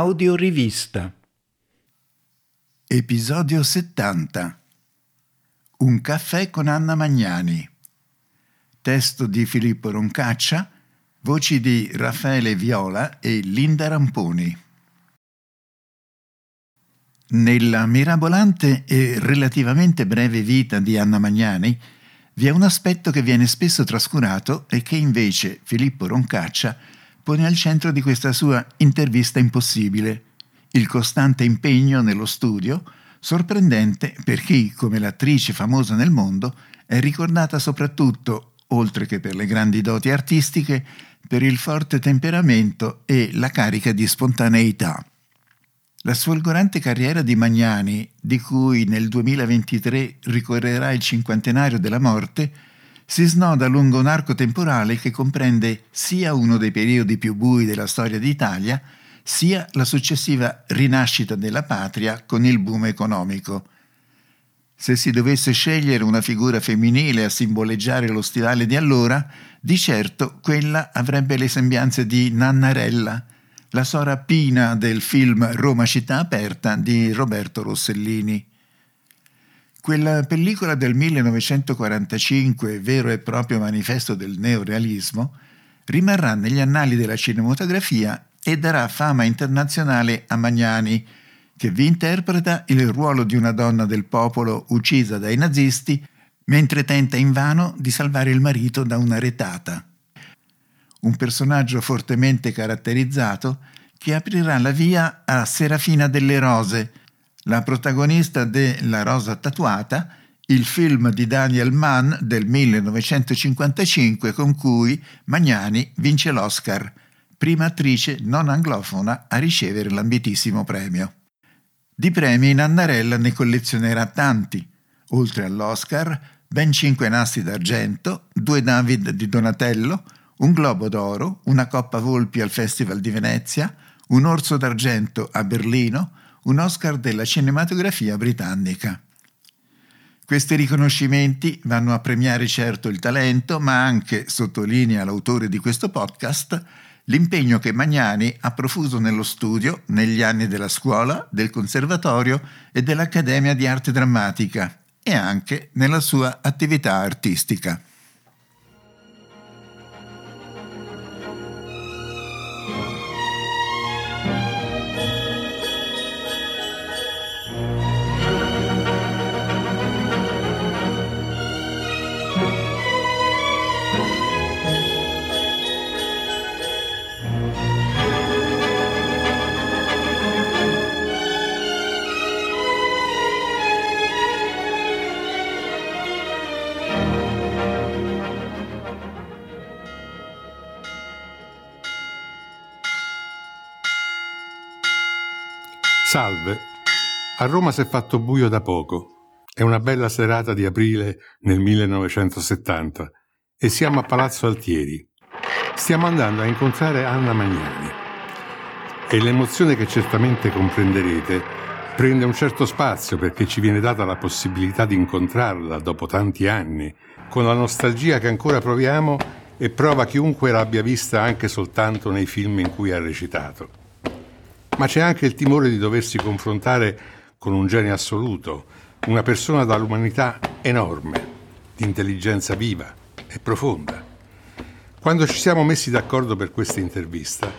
Audiorivista. Episodio 70. Un caffè con Anna Magnani. Testo di Filippo Roncaccia, voci di Raffaele Viola e Linda Ramponi. Nella mirabolante e relativamente breve vita di Anna Magnani vi è un aspetto che viene spesso trascurato e che invece Filippo Roncaccia pone al centro di questa sua intervista impossibile, il costante impegno nello studio, sorprendente per chi, come l'attrice famosa nel mondo, è ricordata soprattutto, oltre che per le grandi doti artistiche, per il forte temperamento e la carica di spontaneità. La sfolgorante carriera di Magnani, di cui nel 2023 ricorrerà il cinquantenario della morte, si snoda lungo un arco temporale che comprende sia uno dei periodi più bui della storia d'Italia, sia la successiva rinascita della patria con il boom economico. Se si dovesse scegliere una figura femminile a simboleggiare lo stivale di allora, di certo quella avrebbe le sembianze di Nannarella, la sora Pina del film Roma città aperta di Roberto Rossellini. Quella pellicola del 1945, vero e proprio manifesto del neorealismo, rimarrà negli annali della cinematografia e darà fama internazionale a Magnani, che vi interpreta il ruolo di una donna del popolo uccisa dai nazisti mentre tenta invano di salvare il marito da una retata. Un personaggio fortemente caratterizzato che aprirà la via a Serafina delle Rose, la protagonista de La rosa tatuata, il film di Daniel Mann del 1955 con cui Magnani vince l'Oscar, prima attrice non anglofona a ricevere l'ambitissimo premio. Di premi Nannarella ne collezionerà tanti, oltre all'Oscar, ben cinque nastri d'argento, due David di Donatello, un Globo d'Oro, una Coppa Volpi al Festival di Venezia, un Orso d'Argento a Berlino, un Oscar della cinematografia britannica. Questi riconoscimenti vanno a premiare certo il talento, ma anche, sottolinea l'autore di questo podcast, l'impegno che Magnani ha profuso nello studio negli anni della scuola, del conservatorio e dell'Accademia di Arte Drammatica e anche nella sua attività artistica. Salve. A Roma si è fatto buio da poco. È una bella serata di aprile nel 1970 e siamo a Palazzo Altieri. Stiamo andando a incontrare Anna Magnani. E l'emozione che certamente comprenderete prende un certo spazio perché ci viene data la possibilità di incontrarla dopo tanti anni, con la nostalgia che ancora proviamo e prova chiunque l'abbia vista anche soltanto nei film in cui ha recitato ma c'è anche il timore di doversi confrontare con un genio assoluto, una persona dall'umanità enorme, di intelligenza viva e profonda. Quando ci siamo messi d'accordo per questa intervista,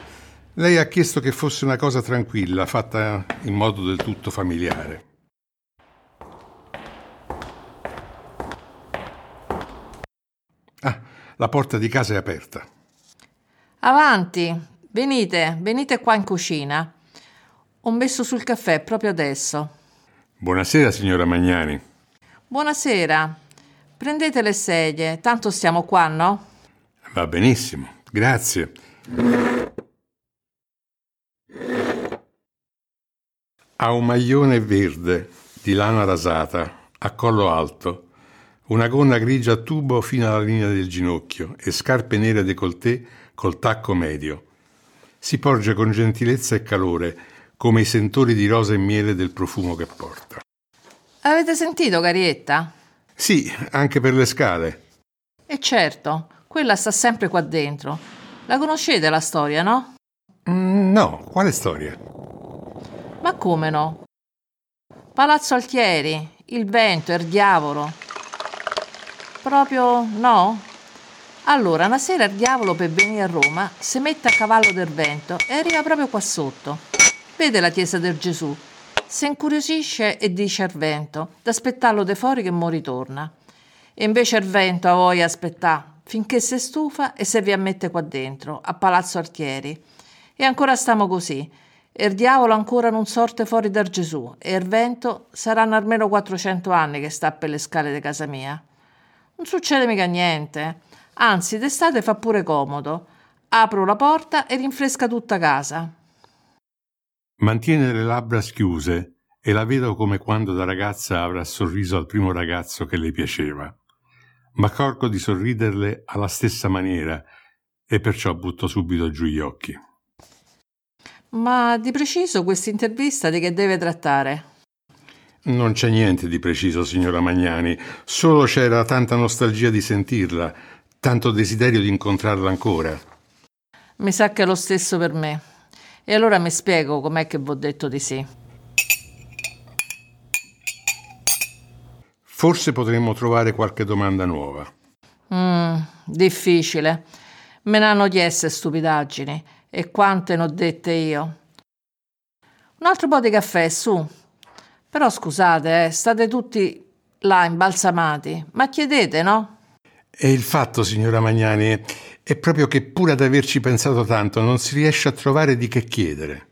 lei ha chiesto che fosse una cosa tranquilla, fatta in modo del tutto familiare. Ah, la porta di casa è aperta. Avanti, venite, venite qua in cucina. Ho messo sul caffè proprio adesso. Buonasera, signora Magnani. Buonasera. Prendete le sedie, tanto stiamo qua, no? Va benissimo, grazie. Ha un maglione verde di lana rasata, a collo alto, una gonna grigia a tubo fino alla linea del ginocchio e scarpe nere décolleté col tacco medio. Si porge con gentilezza e calore, come i sentori di rosa e miele del profumo che porta. Avete sentito, Carietta? Sì, anche per le scale. E certo, quella sta sempre qua dentro. La conoscete la storia, no? Mm, no, quale storia? Ma come no? Palazzo Altieri, il vento, il diavolo. Proprio no? Allora, una sera il diavolo per venire a Roma si mette a cavallo del vento e arriva proprio qua sotto. Vede la chiesa del Gesù, si incuriosisce e dice al vento d'aspettarlo de fuori che mo ritorna. E invece il vento a voi aspettà finché si stufa e se vi ammette qua dentro, a Palazzo Altieri. E ancora stiamo così. E il diavolo ancora non sorte fuori da Gesù e il vento saranno almeno 400 anni che sta per le scale di casa mia. Non succede mica niente. Anzi, d'estate fa pure comodo. Apro la porta e rinfresca tutta casa. Mantiene le labbra schiuse e la vedo come quando da ragazza avrà sorriso al primo ragazzo che le piaceva. Ma accorgo di sorriderle alla stessa maniera e perciò butto subito giù gli occhi. Ma di preciso questa intervista di che deve trattare? Non c'è niente di preciso, signora Magnani, solo c'era tanta nostalgia di sentirla, tanto desiderio di incontrarla ancora. Mi sa che è lo stesso per me. E allora mi spiego com'è che v'ho detto di sì. Forse potremmo trovare qualche domanda nuova. Mm, difficile. Me ne hanno chieste stupidaggini e quante ne ho dette io. Un altro po' di caffè, su. Però scusate, eh, state tutti là imbalsamati, ma chiedete, no? E il fatto, signora Magnani, è proprio che pur ad averci pensato tanto non si riesce a trovare di che chiedere.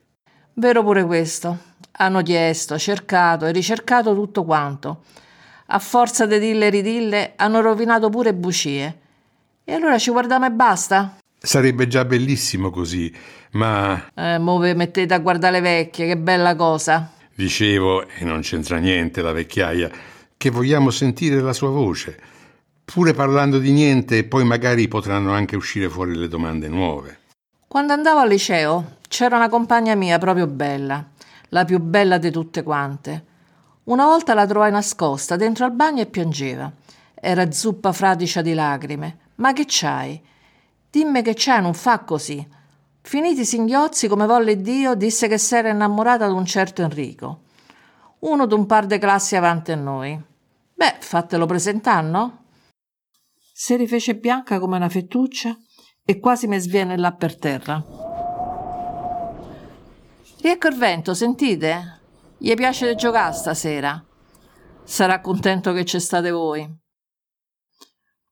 Vero pure questo. Hanno chiesto, cercato e ricercato tutto quanto. A forza di dille e ridille hanno rovinato pure bucie. E allora ci guardiamo e basta? Sarebbe già bellissimo così, ma... Eh, mo vi mettete a guardare le vecchie, che bella cosa. Dicevo, e non c'entra niente la vecchiaia, che vogliamo sentire la sua voce. Pure parlando di niente, poi magari potranno anche uscire fuori le domande nuove. Quando andavo al liceo c'era una compagna mia proprio bella, la più bella di tutte quante. Una volta la trovai nascosta dentro al bagno e piangeva. Era zuppa fradicia di lacrime. Ma che c'hai? Dimmi che c'è, non fa così. Finiti i singhiozzi, come volle Dio, disse che s'era innamorata di un certo Enrico, uno d'un par de classi avanti a noi. Beh, fatelo presentare, no? Si rifece bianca come una fettuccia e quasi mi sviene là per terra. Riecco il vento, sentite? Gli piace giocare stasera. Sarà contento che c'è state voi.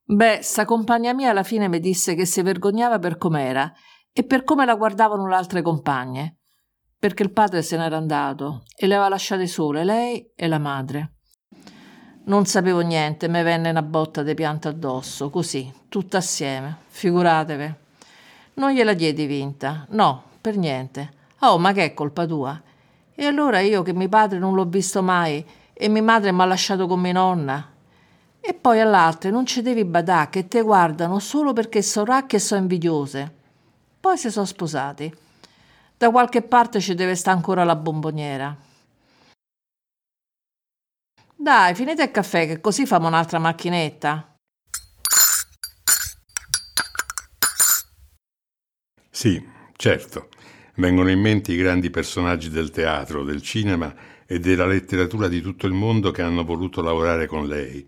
Beh, sta compagna mia alla fine mi disse che si vergognava per com'era e per come la guardavano le altre compagne, perché il padre se n'era andato e le aveva lasciate sole lei e la madre. Non sapevo niente, mi venne una botta di pianta addosso, così, tutta assieme, figuratevi. Non gliela diedi vinta, no, per niente. Oh, ma che è colpa tua? E allora io che mio padre non l'ho visto mai e mia madre mi ha lasciato con mia nonna, e poi all'altre non ci devi badà che te guardano solo perché so racche e so invidiose. Poi si sono sposati. Da qualche parte ci deve stare ancora la bomboniera. Dai, finite il caffè che così famo un'altra macchinetta. Sì, certo. Vengono in mente i grandi personaggi del teatro, del cinema e della letteratura di tutto il mondo che hanno voluto lavorare con lei.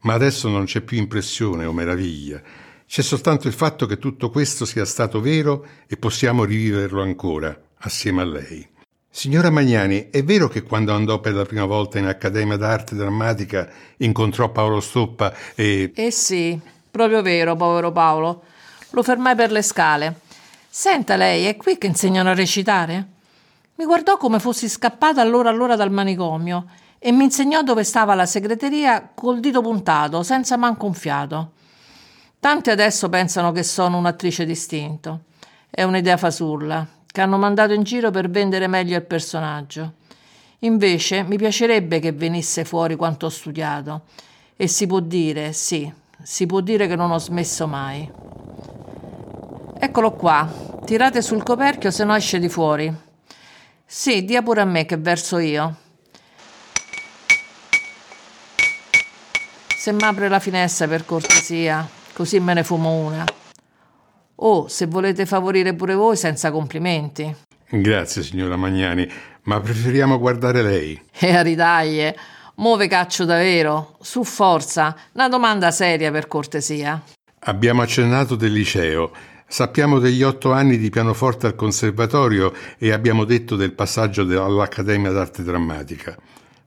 Ma adesso non c'è più impressione o meraviglia, c'è soltanto il fatto che tutto questo sia stato vero e possiamo riviverlo ancora, assieme a lei. Signora Magnani, è vero che quando andò per la prima volta in Accademia d'Arte Drammatica incontrò Paolo Stoppa e... Eh sì, proprio vero, povero Paolo. Lo fermai per le scale. Senta lei, è qui che insegnano a recitare? Mi guardò come fossi scappata allora allora dal manicomio e mi insegnò dove stava la segreteria col dito puntato, senza manco un fiato. Tanti adesso pensano che sono un'attrice distinto. È un'idea fasulla, che hanno mandato in giro per vendere meglio il personaggio. Invece mi piacerebbe che venisse fuori quanto ho studiato. E si può dire, sì, si può dire che non ho smesso mai. Eccolo qua, tirate sul coperchio se no esce di fuori. Sì, dia pure a me che verso io. Se m'apre la finestra per cortesia, così me ne fumo una. Oh, se volete favorire pure voi senza complimenti. Grazie, signora Magnani, ma preferiamo guardare lei. E a ridaglie, muove caccio davvero. Su forza, una domanda seria per cortesia. Abbiamo accennato del liceo. Sappiamo degli otto anni di pianoforte al conservatorio e abbiamo detto del passaggio all'Accademia d'Arte Drammatica.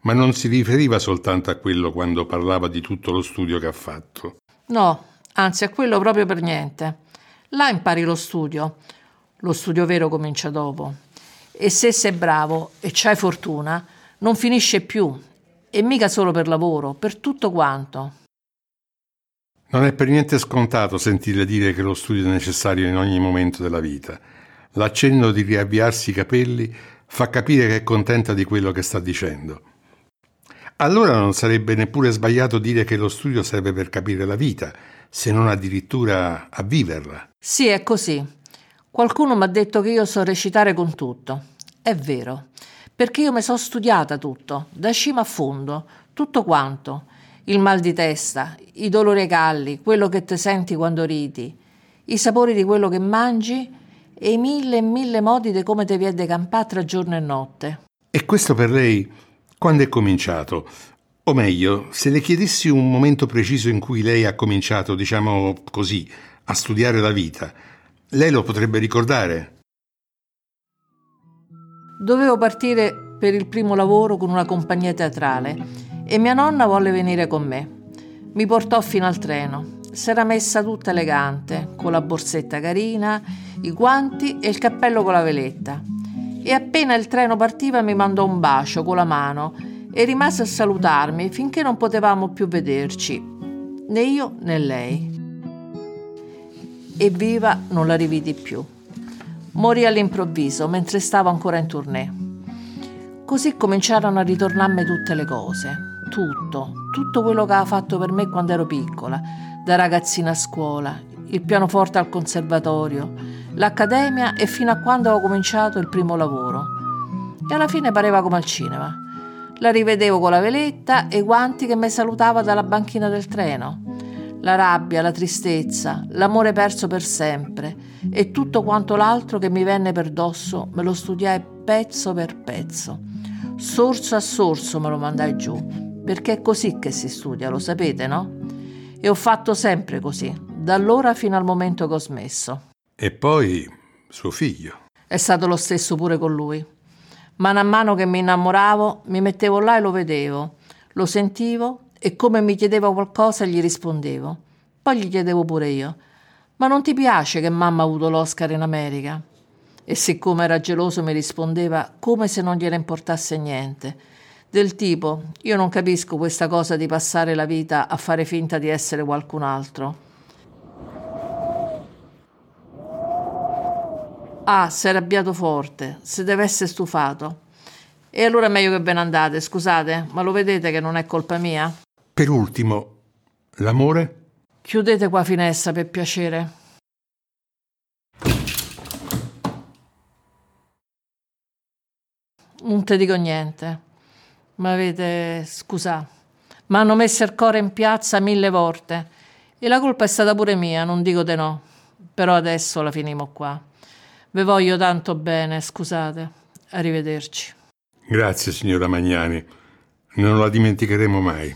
Ma non si riferiva soltanto a quello quando parlava di tutto lo studio che ha fatto. No, anzi a quello proprio per niente. Là impari lo studio. Lo studio vero comincia dopo. E se sei bravo e c'hai fortuna, non finisce più. E mica solo per lavoro, per tutto quanto. Non è per niente scontato sentirle dire che lo studio è necessario in ogni momento della vita. L'accenno di riavviarsi i capelli fa capire che è contenta di quello che sta dicendo. Allora non sarebbe neppure sbagliato dire che lo studio serve per capire la vita, se non addirittura a viverla. Sì, è così. Qualcuno mi ha detto che io so recitare con tutto. È vero, perché io mi so studiata tutto, da cima a fondo, tutto quanto il mal di testa, i dolori ai calli, quello che ti senti quando ridi, i sapori di quello che mangi e i mille e mille modi di come ti viene campare tra giorno e notte. E questo per lei quando è cominciato? O meglio, se le chiedessi un momento preciso in cui lei ha cominciato, diciamo così, a studiare la vita, lei lo potrebbe ricordare? Dovevo partire per il primo lavoro con una compagnia teatrale e mia nonna volle venire con me. Mi portò fino al treno. S'era messa tutta elegante, con la borsetta carina, i guanti e il cappello con la veletta. E appena il treno partiva mi mandò un bacio con la mano e rimase a salutarmi finché non potevamo più vederci, né io né lei. E viva non la rividi più. Morì all'improvviso mentre stavo ancora in tournée. Così cominciarono a ritornarmi tutte le cose tutto, tutto quello che aveva fatto per me quando ero piccola, da ragazzina a scuola, il pianoforte al conservatorio, l'accademia e fino a quando avevo cominciato il primo lavoro. E alla fine pareva come al cinema. La rivedevo con la veletta e i guanti che mi salutava dalla banchina del treno. La rabbia, la tristezza, l'amore perso per sempre e tutto quanto l'altro che mi venne per dosso me lo studiai pezzo per pezzo. Sorso a sorso me lo mandai giù perché è così che si studia, lo sapete, no? E ho fatto sempre così, da allora fino al momento che ho smesso. E poi suo figlio. È stato lo stesso pure con lui. Mano a mano che mi innamoravo, mi mettevo là e lo vedevo, lo sentivo e come mi chiedeva qualcosa gli rispondevo. Poi gli chiedevo pure io, ma non ti piace che mamma ha avuto l'Oscar in America? E siccome era geloso mi rispondeva come se non gliene importasse niente del tipo io non capisco questa cosa di passare la vita a fare finta di essere qualcun altro. Ah, si è arrabbiato forte, si deve essere stufato. E allora è meglio che ve ne andate, scusate, ma lo vedete che non è colpa mia? Per ultimo, l'amore? Chiudete qua finestra per piacere. Non ti dico niente. Ma avete, scusa, mi hanno messo il cuore in piazza mille volte e la colpa è stata pure mia, non dico di no. Però adesso la finimo qua. Ve voglio tanto bene, scusate. Arrivederci. Grazie, signora Magnani. Non la dimenticheremo mai.